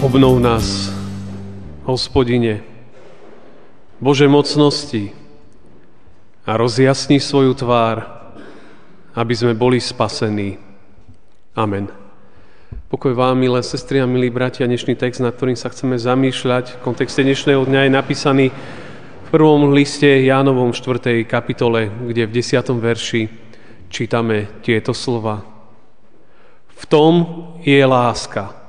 Obnov nás, hospodine, Bože mocnosti a rozjasni svoju tvár, aby sme boli spasení. Amen. Pokoj vám, milé sestry a milí bratia, dnešný text, nad ktorým sa chceme zamýšľať v kontexte dnešného dňa je napísaný v prvom liste Jánovom 4. kapitole, kde v 10. verši čítame tieto slova. V tom je láska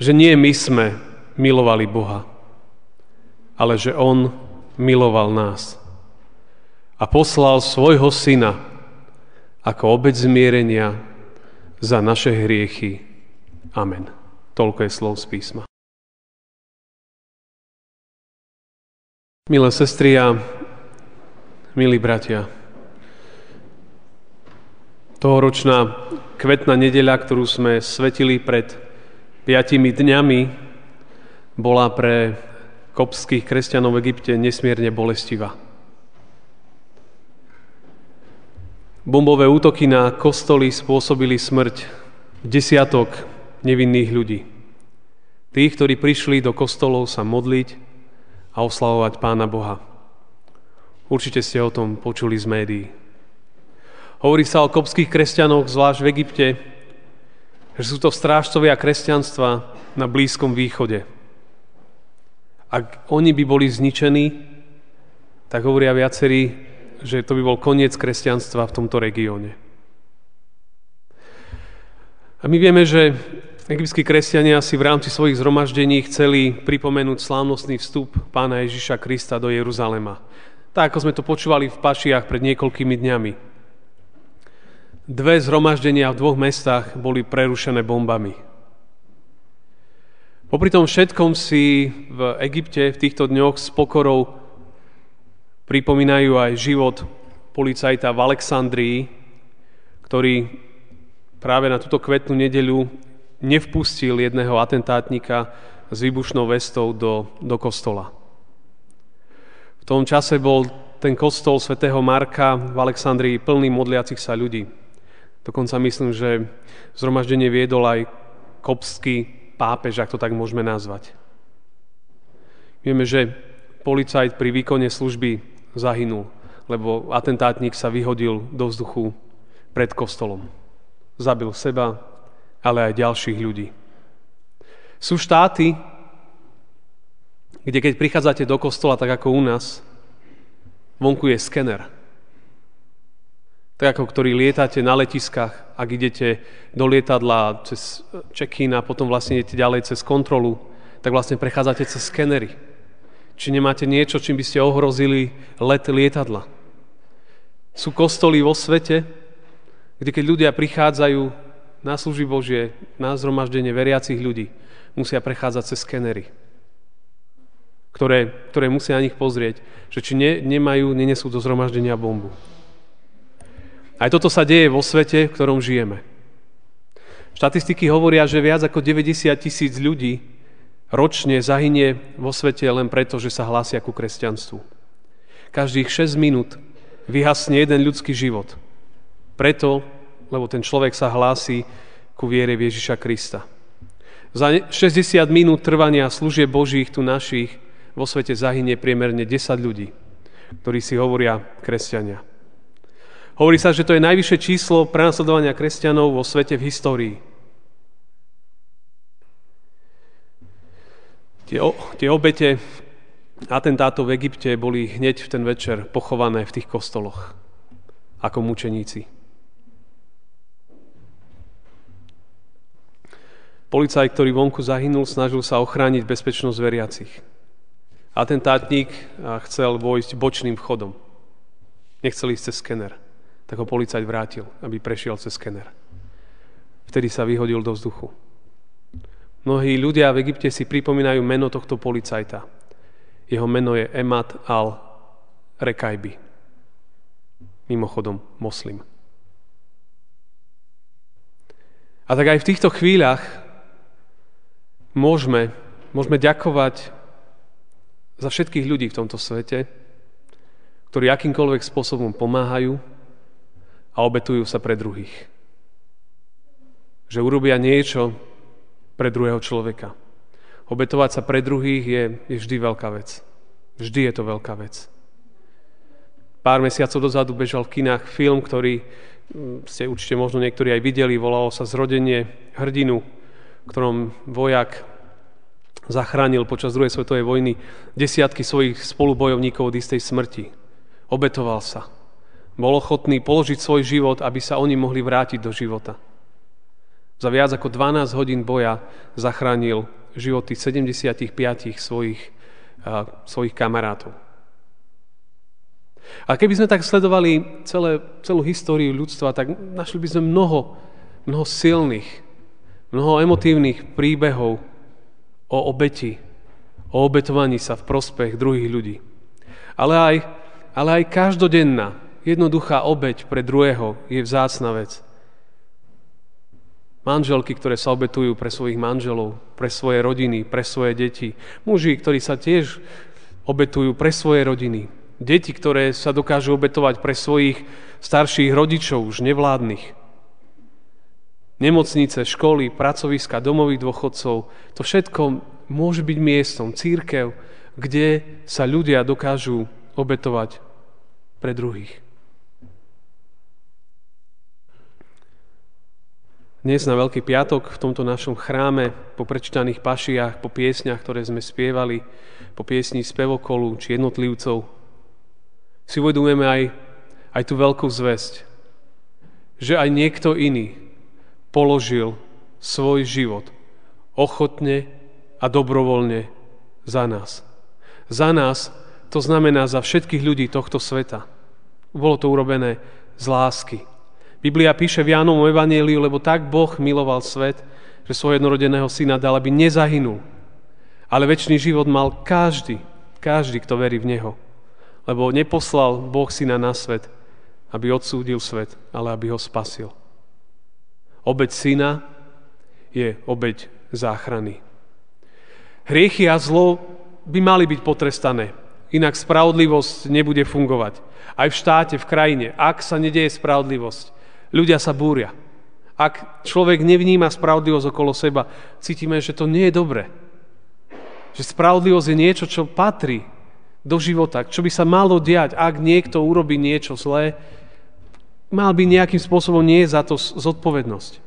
že nie my sme milovali Boha, ale že On miloval nás a poslal svojho syna ako obec zmierenia za naše hriechy. Amen. Toľko je slov z písma. Milé sestry a milí bratia, tohoročná kvetná nedeľa, ktorú sme svetili pred piatimi dňami bola pre kopských kresťanov v Egypte nesmierne bolestivá. Bombové útoky na kostoly spôsobili smrť desiatok nevinných ľudí. Tých, ktorí prišli do kostolov sa modliť a oslavovať Pána Boha. Určite ste o tom počuli z médií. Hovorí sa o kopských kresťanoch, zvlášť v Egypte, že sú to strážcovia kresťanstva na Blízkom východe. Ak oni by boli zničení, tak hovoria viacerí, že to by bol koniec kresťanstva v tomto regióne. A my vieme, že egyptskí kresťania si v rámci svojich zhromaždení chceli pripomenúť slávnostný vstup pána Ježiša Krista do Jeruzalema. Tak, ako sme to počúvali v Pašiach pred niekoľkými dňami. Dve zhromaždenia v dvoch mestách boli prerušené bombami. Popri tom všetkom si v Egypte v týchto dňoch s pokorou pripomínajú aj život policajta v Alexandrii, ktorý práve na túto kvetnú nedeľu nevpustil jedného atentátnika s výbušnou vestou do, do kostola. V tom čase bol ten kostol svätého Marka v Alexandrii plný modliacich sa ľudí. Dokonca myslím, že zhromaždenie viedol aj kopský pápež, ak to tak môžeme nazvať. Vieme, že policajt pri výkone služby zahynul, lebo atentátnik sa vyhodil do vzduchu pred kostolom. Zabil seba, ale aj ďalších ľudí. Sú štáty, kde keď prichádzate do kostola, tak ako u nás, vonku je skener tak ako ktorí lietate na letiskách, ak idete do lietadla cez check-in a potom vlastne idete ďalej cez kontrolu, tak vlastne prechádzate cez skenery. Či nemáte niečo, čím by ste ohrozili let lietadla. Sú kostoly vo svete, kde keď ľudia prichádzajú na služby Božie, na zhromaždenie veriacich ľudí, musia prechádzať cez skenery, ktoré, ktoré musia na nich pozrieť, že či ne, nemajú, nenesú do zhromaždenia bombu. Aj toto sa deje vo svete, v ktorom žijeme. Štatistiky hovoria, že viac ako 90 tisíc ľudí ročne zahynie vo svete len preto, že sa hlásia ku kresťanstvu. Každých 6 minút vyhasne jeden ľudský život. Preto, lebo ten človek sa hlási ku viere v Ježiša Krista. Za 60 minút trvania služieb Božích tu našich vo svete zahynie priemerne 10 ľudí, ktorí si hovoria kresťania. Hovorí sa, že to je najvyššie číslo prenasledovania kresťanov vo svete v histórii. Tie, tie obete atentátov v Egypte boli hneď v ten večer pochované v tých kostoloch ako mučeníci. Policaj, ktorý vonku zahynul, snažil sa ochrániť bezpečnosť veriacich. Atentátnik chcel vojsť bočným vchodom. Nechcel ísť cez skener tak ho policajt vrátil, aby prešiel cez skener. Vtedy sa vyhodil do vzduchu. Mnohí ľudia v Egypte si pripomínajú meno tohto policajta. Jeho meno je Emad al-Rekajbi. Mimochodom, moslim. A tak aj v týchto chvíľach môžeme, môžeme ďakovať za všetkých ľudí v tomto svete, ktorí akýmkoľvek spôsobom pomáhajú a obetujú sa pre druhých. Že urobia niečo, pre druhého človeka. Obetovať sa pre druhých je, je vždy veľká vec. Vždy je to veľká vec. Pár mesiacov dozadu bežal v kinách film, ktorý mm, ste určite možno niektorí aj videli, volalo sa Zrodenie hrdinu, ktorom vojak zachránil počas druhej svetovej vojny desiatky svojich spolubojovníkov od istej smrti. Obetoval sa. Bol ochotný položiť svoj život, aby sa oni mohli vrátiť do života. Za viac ako 12 hodín boja zachránil životy 75 svojich, svojich kamarátov. A keby sme tak sledovali celé, celú históriu ľudstva, tak našli by sme mnoho, mnoho silných, mnoho emotívnych príbehov o obeti, o obetovaní sa v prospech druhých ľudí. Ale aj, ale aj každodenná, jednoduchá obeť pre druhého je vzácna vec. Manželky, ktoré sa obetujú pre svojich manželov, pre svoje rodiny, pre svoje deti. Muži, ktorí sa tiež obetujú pre svoje rodiny. Deti, ktoré sa dokážu obetovať pre svojich starších rodičov, už nevládnych. Nemocnice, školy, pracoviska, domových dôchodcov. To všetko môže byť miestom, církev, kde sa ľudia dokážu obetovať pre druhých. Dnes na Veľký piatok v tomto našom chráme, po prečítaných pašiach, po piesňach, ktoré sme spievali, po piesni spevokolu či jednotlivcov, si uvedomujeme aj, aj tú veľkú zväzť, že aj niekto iný položil svoj život ochotne a dobrovoľne za nás. Za nás to znamená za všetkých ľudí tohto sveta. Bolo to urobené z lásky, Biblia píše v Jánovom Evangeliu, lebo tak Boh miloval svet, že svojho jednorodeného syna dal, aby nezahynul. Ale väčší život mal každý, každý, kto verí v Neho. Lebo neposlal Boh syna na svet, aby odsúdil svet, ale aby ho spasil. Obeď syna je obeď záchrany. Hriechy a zlo by mali byť potrestané, inak spravodlivosť nebude fungovať. Aj v štáte, v krajine, ak sa nedieje spravodlivosť, Ľudia sa búria. Ak človek nevníma spravodlivosť okolo seba, cítime, že to nie je dobré. Že spravodlivosť je niečo, čo patrí do života, čo by sa malo diať, ak niekto urobí niečo zlé, mal by nejakým spôsobom nie za to zodpovednosť.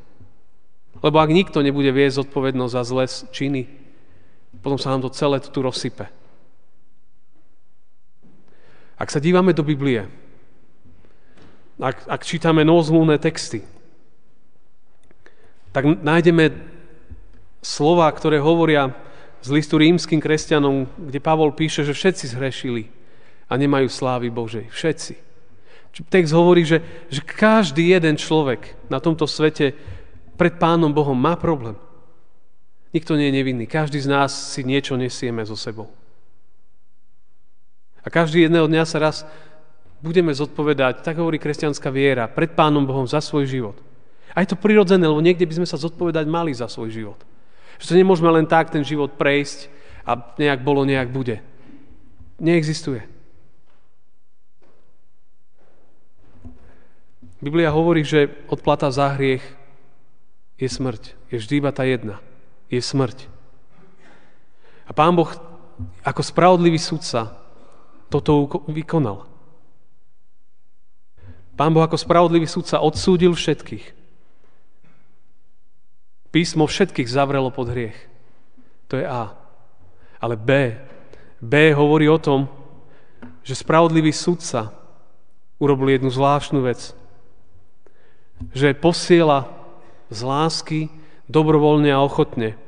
Lebo ak nikto nebude viesť zodpovednosť za zlé činy, potom sa nám to celé tu rozsype. Ak sa dívame do Biblie, ak, ak čítame novozmluvné texty, tak nájdeme slova, ktoré hovoria z listu rímským kresťanom, kde Pavol píše, že všetci zhrešili a nemajú slávy Božej. Všetci. Text hovorí, že, že každý jeden človek na tomto svete pred Pánom Bohom má problém. Nikto nie je nevinný. Každý z nás si niečo nesieme so sebou. A každý jedného dňa sa raz budeme zodpovedať, tak hovorí kresťanská viera, pred Pánom Bohom za svoj život. A je to prirodzené, lebo niekde by sme sa zodpovedať mali za svoj život. Že to nemôžeme len tak ten život prejsť a nejak bolo, nejak bude. Neexistuje. Biblia hovorí, že odplata za hriech je smrť. Je vždy iba tá jedna. Je smrť. A Pán Boh ako spravodlivý sudca toto vykonal. Pán Boh ako spravodlivý sudca odsúdil všetkých. Písmo všetkých zavrelo pod hriech. To je A. Ale B. B hovorí o tom, že spravodlivý sudca urobil jednu zvláštnu vec. Že posiela z lásky dobrovoľne a ochotne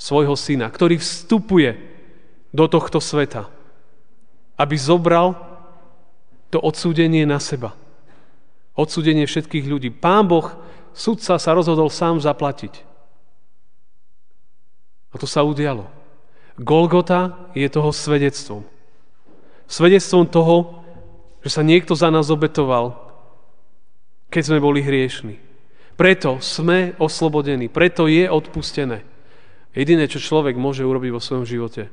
svojho syna, ktorý vstupuje do tohto sveta, aby zobral to odsúdenie na seba odsudenie všetkých ľudí. Pán Boh, sudca, sa rozhodol sám zaplatiť. A to sa udialo. Golgota je toho svedectvom. Svedectvom toho, že sa niekto za nás obetoval, keď sme boli hriešni. Preto sme oslobodení, preto je odpustené. Jediné, čo človek môže urobiť vo svojom živote,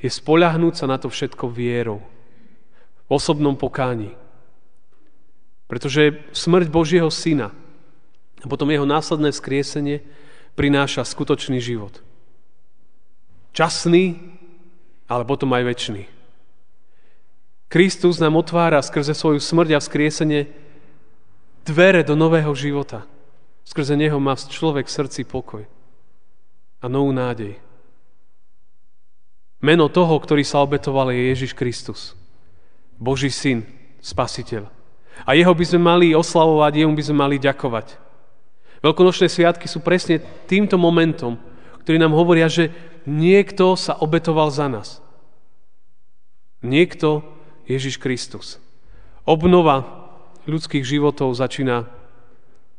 je spoľahnúť sa na to všetko vierou, v osobnom pokáni. Pretože smrť Božieho Syna a potom jeho následné skriesenie prináša skutočný život. Časný, ale potom aj väčší. Kristus nám otvára skrze svoju smrť a vzkriesenie dvere do nového života. Skrze neho má človek v srdci pokoj a novú nádej. Meno toho, ktorý sa obetoval, je Ježiš Kristus. Boží syn, spasiteľ. A jeho by sme mali oslavovať, jemu by sme mali ďakovať. Veľkonočné sviatky sú presne týmto momentom, ktorý nám hovoria, že niekto sa obetoval za nás. Niekto Ježiš Kristus. Obnova ľudských životov začína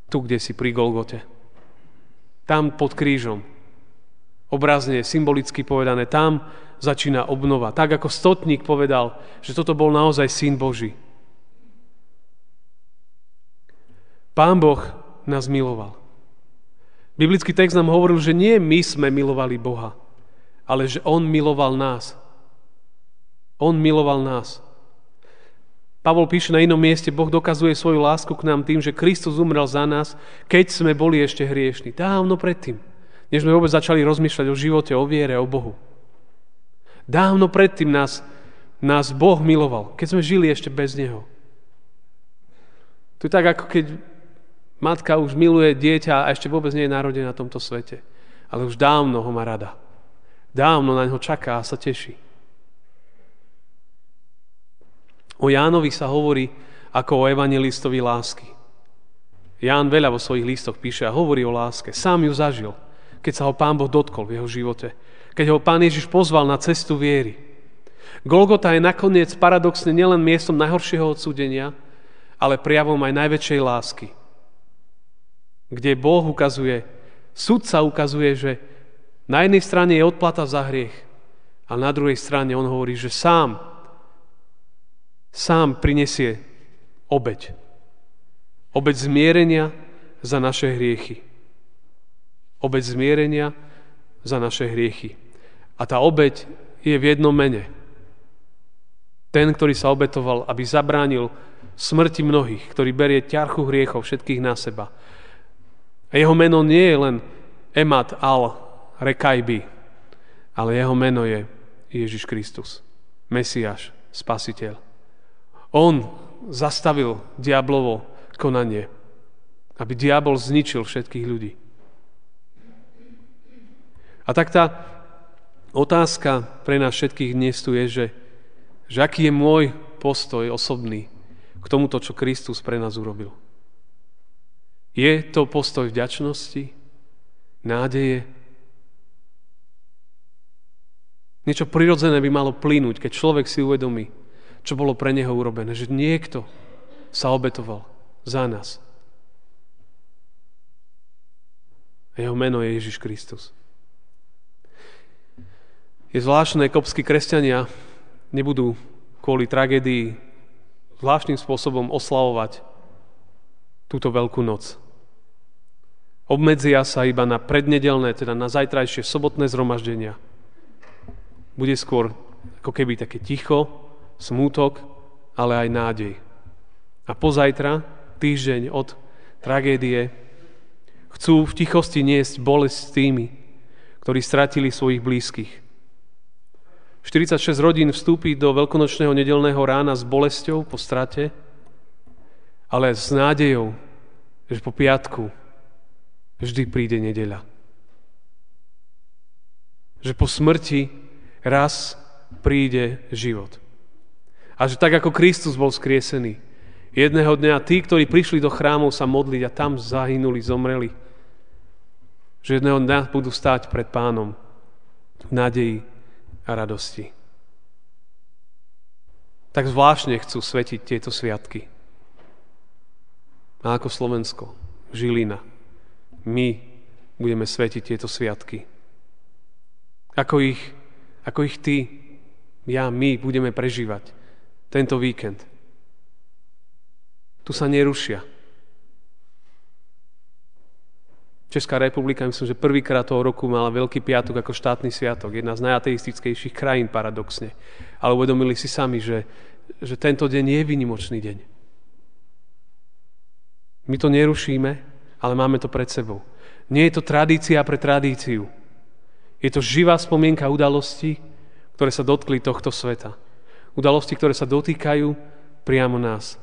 tu, kde si pri Golgote. Tam pod krížom. Obrazne, symbolicky povedané, tam začína obnova. Tak ako stotník povedal, že toto bol naozaj syn Boží. Pán Boh nás miloval. Biblický text nám hovoril, že nie my sme milovali Boha, ale že On miloval nás. On miloval nás. Pavol píše na inom mieste, Boh dokazuje svoju lásku k nám tým, že Kristus umrel za nás, keď sme boli ešte hriešni. Dávno predtým, než sme vôbec začali rozmýšľať o živote, o viere, o Bohu. Dávno predtým nás, nás Boh miloval, keď sme žili ešte bez Neho. To je tak, ako keď matka už miluje dieťa a ešte vôbec nie je narodené na tomto svete. Ale už dávno ho má rada. Dávno na neho čaká a sa teší. O Jánovi sa hovorí ako o evangelistovi lásky. Ján veľa vo svojich listoch píše a hovorí o láske. Sám ju zažil, keď sa ho Pán Boh dotkol v jeho živote. Keď ho Pán Ježiš pozval na cestu viery. Golgota je nakoniec paradoxne nielen miestom najhoršieho odsúdenia, ale prijavom aj najväčšej lásky. Kde Boh ukazuje, sudca ukazuje, že na jednej strane je odplata za hriech a na druhej strane on hovorí, že sám sám prinesie obeď. Obeď zmierenia za naše hriechy. Obeď zmierenia za naše hriechy. A tá obeď je v jednom mene. Ten, ktorý sa obetoval, aby zabránil smrti mnohých, ktorý berie ťarchu hriechov všetkých na seba. A jeho meno nie je len Emat al Rekajbi, ale jeho meno je Ježiš Kristus, Mesiáš, Spasiteľ. On zastavil diablovo konanie, aby diabol zničil všetkých ľudí. A tak tá otázka pre nás všetkých dnes tu je, že, že aký je môj postoj osobný k tomuto, čo Kristus pre nás urobil. Je to postoj vďačnosti, nádeje? Niečo prirodzené by malo plynúť, keď človek si uvedomí, čo bolo pre neho urobené. Že niekto sa obetoval za nás. Jeho meno je Ježiš Kristus. Je zvláštne, kopskí kresťania nebudú kvôli tragédii zvláštnym spôsobom oslavovať túto veľkú noc. Obmedzia sa iba na prednedelné, teda na zajtrajšie sobotné zhromaždenia. Bude skôr ako keby také ticho, smútok, ale aj nádej. A pozajtra, týždeň od tragédie, chcú v tichosti niesť bolesť s tými, ktorí stratili svojich blízkych. 46 rodín vstúpi do veľkonočného nedelného rána s bolesťou po strate, ale s nádejou, že po piatku vždy príde nedeľa. Že po smrti raz príde život. A že tak ako Kristus bol skriesený, jedného dňa tí, ktorí prišli do chrámov sa modliť a tam zahynuli, zomreli, že jedného dňa budú stáť pred pánom v nádeji a radosti. Tak zvláštne chcú svetiť tieto sviatky. A ako Slovensko, Žilina, my budeme svetiť tieto sviatky. Ako ich, ako ich Ty, ja, my budeme prežívať tento víkend. Tu sa nerušia. Česká republika, myslím, že prvýkrát toho roku mala Veľký piatok ako štátny sviatok. Jedna z najateistickejších krajín paradoxne. Ale uvedomili si sami, že, že tento deň je vynimočný deň. My to nerušíme, ale máme to pred sebou. Nie je to tradícia pre tradíciu. Je to živá spomienka udalostí, ktoré sa dotkli tohto sveta. Udalosti, ktoré sa dotýkajú priamo nás.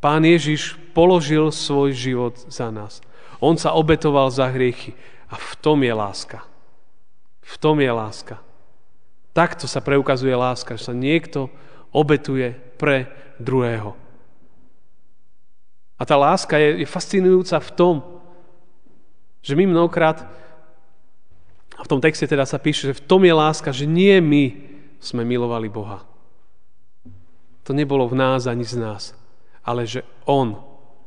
Pán Ježiš položil svoj život za nás. On sa obetoval za hriechy. A v tom je láska. V tom je láska. Takto sa preukazuje láska, že sa niekto obetuje pre druhého. A tá láska je, je fascinujúca v tom, že my mnohokrát, v tom texte teda sa píše, že v tom je láska, že nie my sme milovali Boha. To nebolo v nás ani z nás, ale že On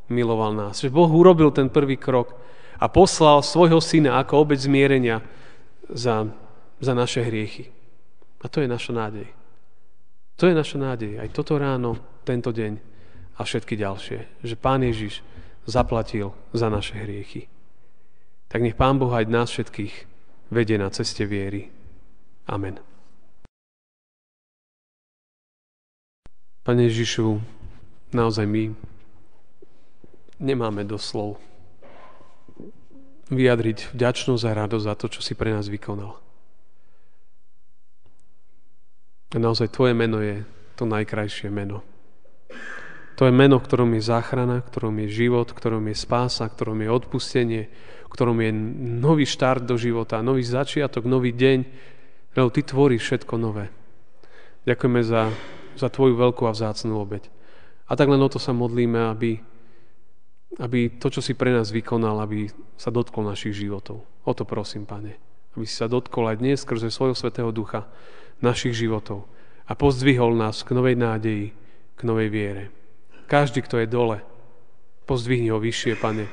miloval nás. Že Boh urobil ten prvý krok a poslal svojho syna ako obec zmierenia za, za naše hriechy. A to je naša nádej. To je naša nádej. Aj toto ráno, tento deň a všetky ďalšie. Že Pán Ježiš zaplatil za naše hriechy. Tak nech Pán Boh aj nás všetkých vedie na ceste viery. Amen. Pane Ježišu, naozaj my nemáme doslov vyjadriť vďačnosť a radosť za to, čo si pre nás vykonal. A naozaj Tvoje meno je to najkrajšie meno. To je meno, ktorom je záchrana, ktorom je život, ktorom je spása, ktorom je odpustenie, ktorom je nový štart do života, nový začiatok, nový deň, lebo Ty tvoríš všetko nové. Ďakujeme za, za Tvoju veľkú a vzácnú obeď. A tak len o to sa modlíme, aby aby to, čo si pre nás vykonal, aby sa dotkol našich životov. O to prosím, Pane. Aby si sa dotkol aj dnes skrze svojho Svetého Ducha našich životov a pozdvihol nás k novej nádeji, k novej viere. Každý, kto je dole, pozdvihni ho vyššie, Pane.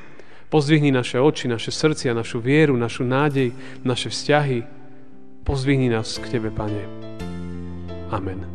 Pozdvihni naše oči, naše srdcia, našu vieru, našu nádej, naše vzťahy. Pozdvihni nás k Tebe, Pane. Amen.